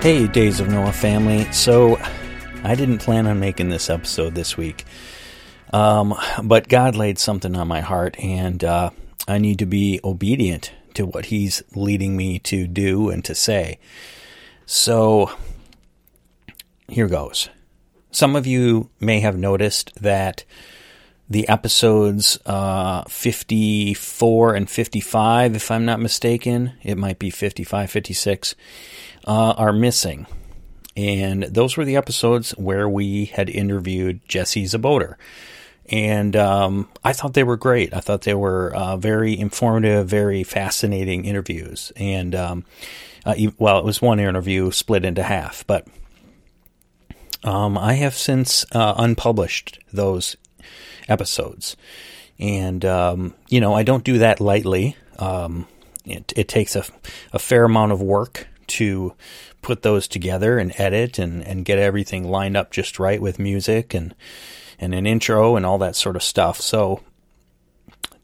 Hey, Days of Noah family. So, I didn't plan on making this episode this week, um, but God laid something on my heart, and uh, I need to be obedient to what He's leading me to do and to say. So, here goes. Some of you may have noticed that the episodes uh, 54 and 55, if I'm not mistaken, it might be 55, 56, uh, are missing. And those were the episodes where we had interviewed Jessie Czebotar. And um, I thought they were great. I thought they were uh, very informative, very fascinating interviews. And, um, uh, well, it was one interview split into half, but um, I have since uh, unpublished those episodes. And, um, you know, I don't do that lightly. Um, it, it, takes a, a fair amount of work to put those together and edit and, and get everything lined up just right with music and, and an intro and all that sort of stuff. So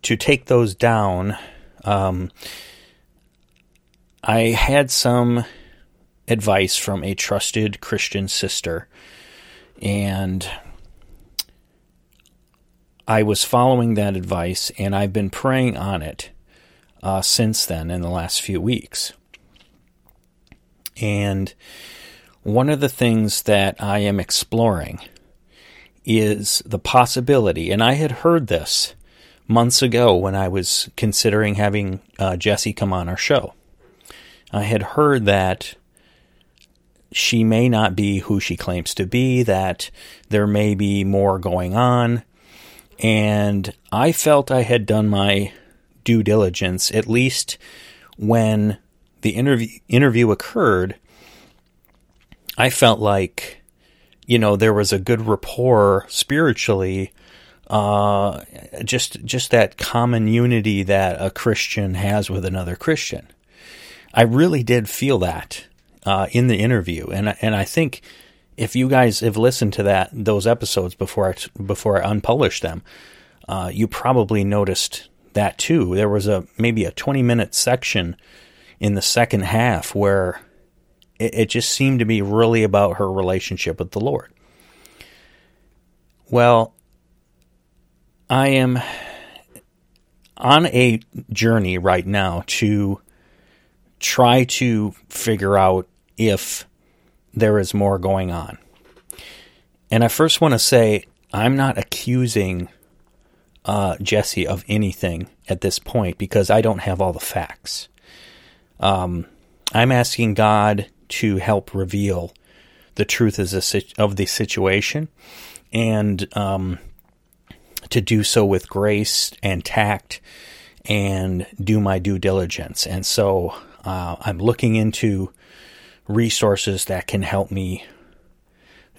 to take those down, um, I had some advice from a trusted Christian sister, and I was following that advice, and I've been praying on it uh, since then in the last few weeks. And one of the things that I am exploring is the possibility, and I had heard this months ago when I was considering having uh, Jessie come on our show. I had heard that she may not be who she claims to be, that there may be more going on. And I felt I had done my due diligence, at least when the interview, interview occurred. I felt like, you know, there was a good rapport spiritually, uh, just just that common unity that a Christian has with another Christian. I really did feel that uh, in the interview, and and I think if you guys have listened to that those episodes before I, before I unpublished them, uh, you probably noticed that too. There was a maybe a twenty minute section in the second half where it, it just seemed to be really about her relationship with the Lord. Well, I am on a journey right now to try to figure out if there is more going on. And I first want to say I'm not accusing uh, Jessie of anything at this point because I don't have all the facts. Um, I'm asking God to help reveal the truth of the situation and um, to do so with grace and tact and do my due diligence. And so uh, I'm looking into resources that can help me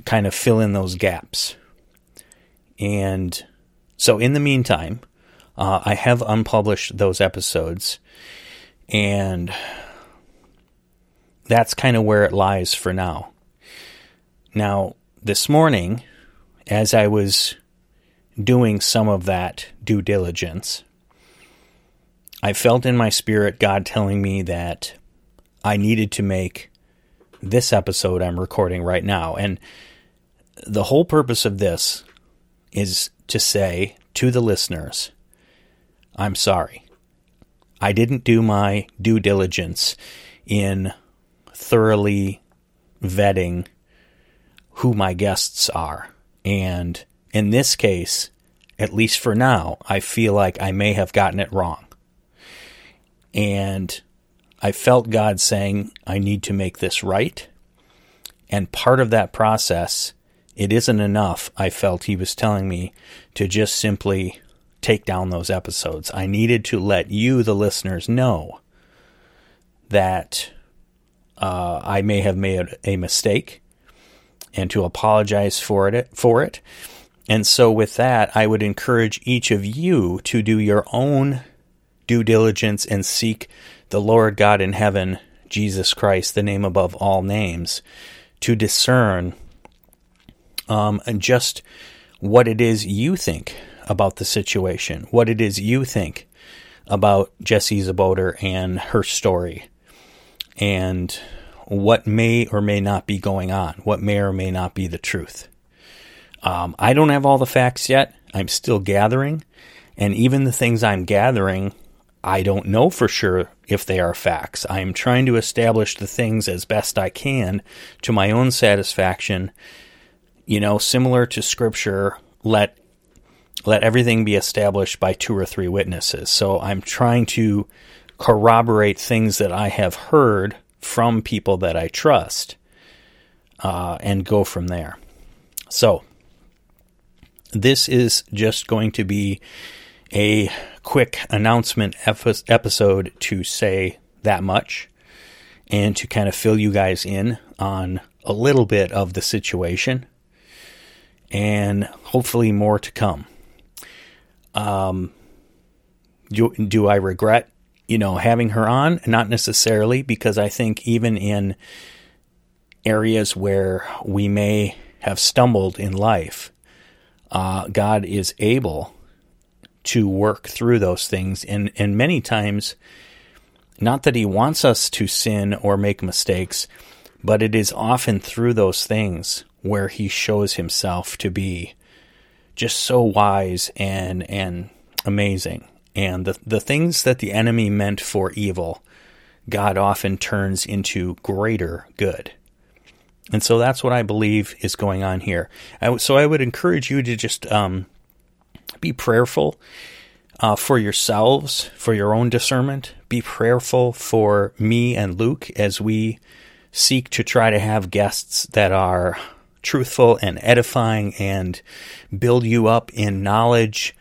kind of fill in those gaps. And so, in the meantime, uh, I have unpublished those episodes, and that's kind of where it lies for now. Now, this morning, as I was doing some of that due diligence, I felt in my spirit God telling me that I needed to make this episode I'm recording right now. And the whole purpose of this is to say to the listeners, I'm sorry. I didn't do my due diligence in thoroughly vetting who my guests are. And in this case, at least for now, I feel like I may have gotten it wrong. And I felt God saying, I need to make this right. And part of that process, it isn't enough, I felt He was telling me, to just simply take down those episodes. I needed to let you, the listeners, know that uh, I may have made a mistake and to apologize for it for it. And so with that, I would encourage each of you to do your own due diligence and seek the Lord God in heaven, Jesus Christ, the name above all names, to discern um, and just what it is you think about the situation, what it is you think about Jessie Czebotar and her story, and what may or may not be going on, what may or may not be the truth. Um, I don't have all the facts yet. I'm still gathering. And even the things I'm gathering, I don't know for sure if they are facts. I am trying to establish the things as best I can to my own satisfaction. You know, similar to scripture, let let everything be established by two or three witnesses. So I'm trying to corroborate things that I have heard from people that I trust uh, and go from there. So this is just going to be a quick announcement episode to say that much and to kind of fill you guys in on a little bit of the situation and hopefully more to come. Um, do, do I regret, you know, having her on? Not necessarily, because I think even in areas where we may have stumbled in life, uh, God is able to work through those things. And, and many times, not that He wants us to sin or make mistakes, but it is often through those things where He shows Himself to be just so wise and and amazing. And the the things that the enemy meant for evil, God often turns into greater good. And so that's what I believe is going on here. So I would encourage you to just um, be prayerful uh, for yourselves, for your own discernment. Be prayerful for me and Luke as we seek to try to have guests that are truthful and edifying and build you up in knowledge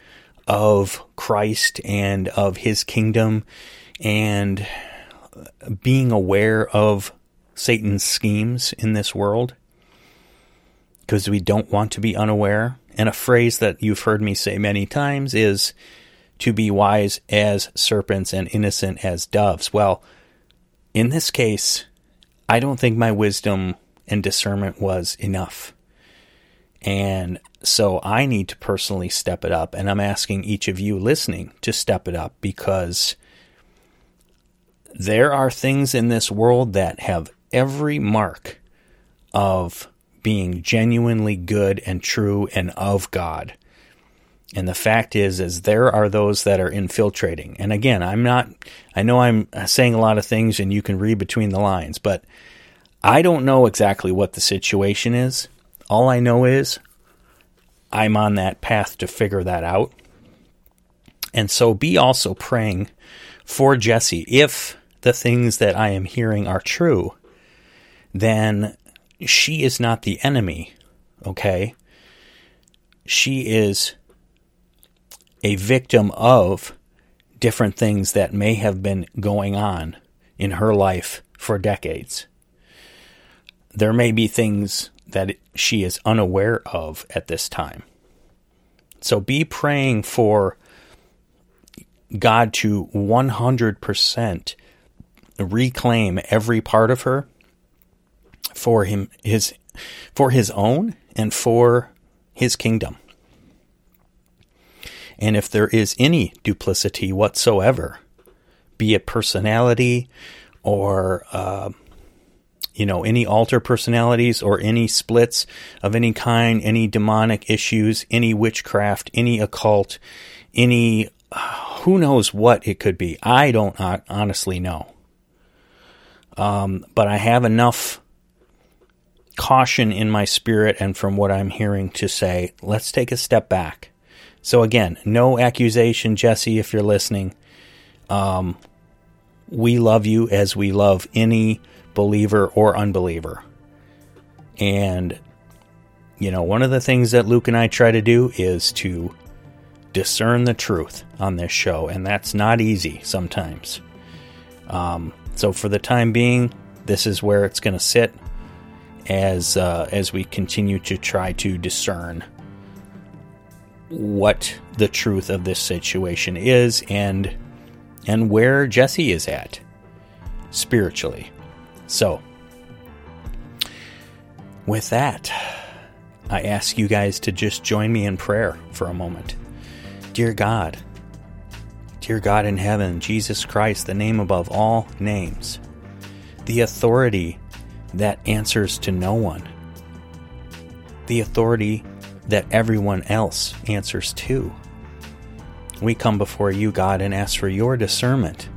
of Christ and of his kingdom and being aware of Satan's schemes in this world because we don't want to be unaware. And a phrase that you've heard me say many times is to be wise as serpents and innocent as doves. Well, in this case, I don't think my wisdom and discernment was enough. And so I need to personally step it up. And I'm asking each of you listening to step it up because there are things in this world that have every mark of being genuinely good and true and of God. And the fact is, is there are those that are infiltrating. And again, I'm not, I know I'm saying a lot of things and you can read between the lines, but I don't know exactly what the situation is. All I know is I'm on that path to figure that out. And so be also praying for Jessie. If the things that I am hearing are true, then she is not the enemy, okay? She is a victim of different things that may have been going on in her life for decades there may be things that she is unaware of at this time. So be praying for God to 100% reclaim every part of her for him his for his own and for his kingdom. And if there is any duplicity whatsoever, be it personality or uh, you know, any alter personalities or any splits of any kind, any demonic issues, any witchcraft, any occult, any who knows what it could be. I don't honestly know. Um, but I have enough caution in my spirit and from what I'm hearing to say, let's take a step back. So, again, no accusation, Jessie, if you're listening. Um, we love you as we love any believer or unbeliever. And, you know, one of the things that Luke and I try to do is to discern the truth on this show, and that's not easy sometimes. Um, so, for the time being, this is where it's going to sit as uh, as we continue to try to discern what the truth of this situation is and and where Jessie is at spiritually. So, with that, I ask you guys to just join me in prayer for a moment. Dear God, dear God in heaven, Jesus Christ, the name above all names, the authority that answers to no one, the authority that everyone else answers to. We come before you, God, and ask for your discernment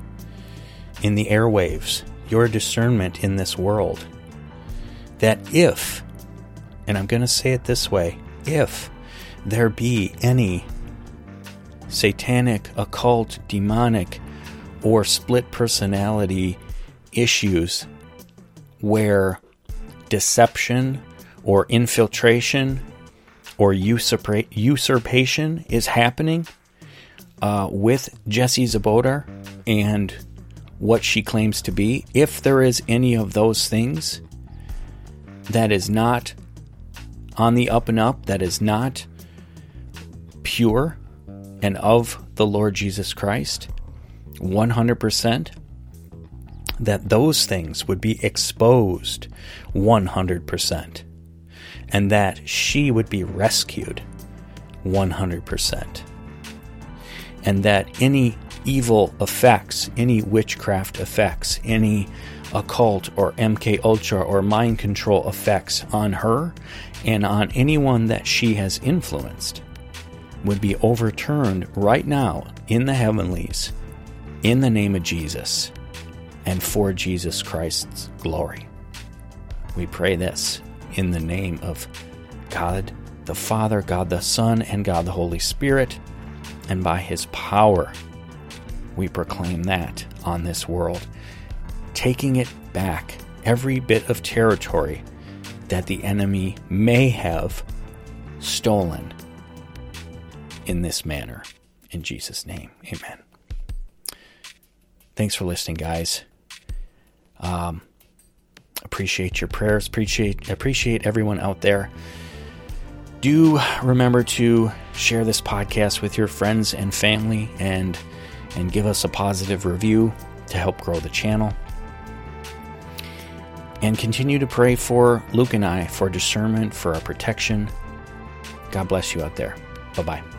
in the airwaves, your discernment in this world. That if, and I'm going to say it this way, if there be any satanic, occult, demonic, or split personality issues where deception or infiltration or usurpa- usurpation is happening uh, with Jessie Czebotar and what she claims to be, if there is any of those things that is not on the up and up, that is not pure and of the Lord Jesus Christ, 100%, that those things would be exposed 100%, and that she would be rescued 100%, and that any evil effects, any witchcraft effects, any occult or MK Ultra or mind control effects on her and on anyone that she has influenced would be overturned right now in the heavenlies in the name of Jesus and for Jesus Christ's glory. We pray this in the name of God the Father, God the Son, and God the Holy Spirit, and by His power we proclaim that on this world, taking it back every bit of territory that the enemy may have stolen in this manner. In Jesus' name, amen. Thanks for listening, guys. Um, appreciate your prayers. Appreciate appreciate everyone out there. Do remember to share this podcast with your friends and family, and and give us a positive review to help grow the channel. And continue to pray for Luke and I for discernment, for our protection. God bless you out there. Bye bye.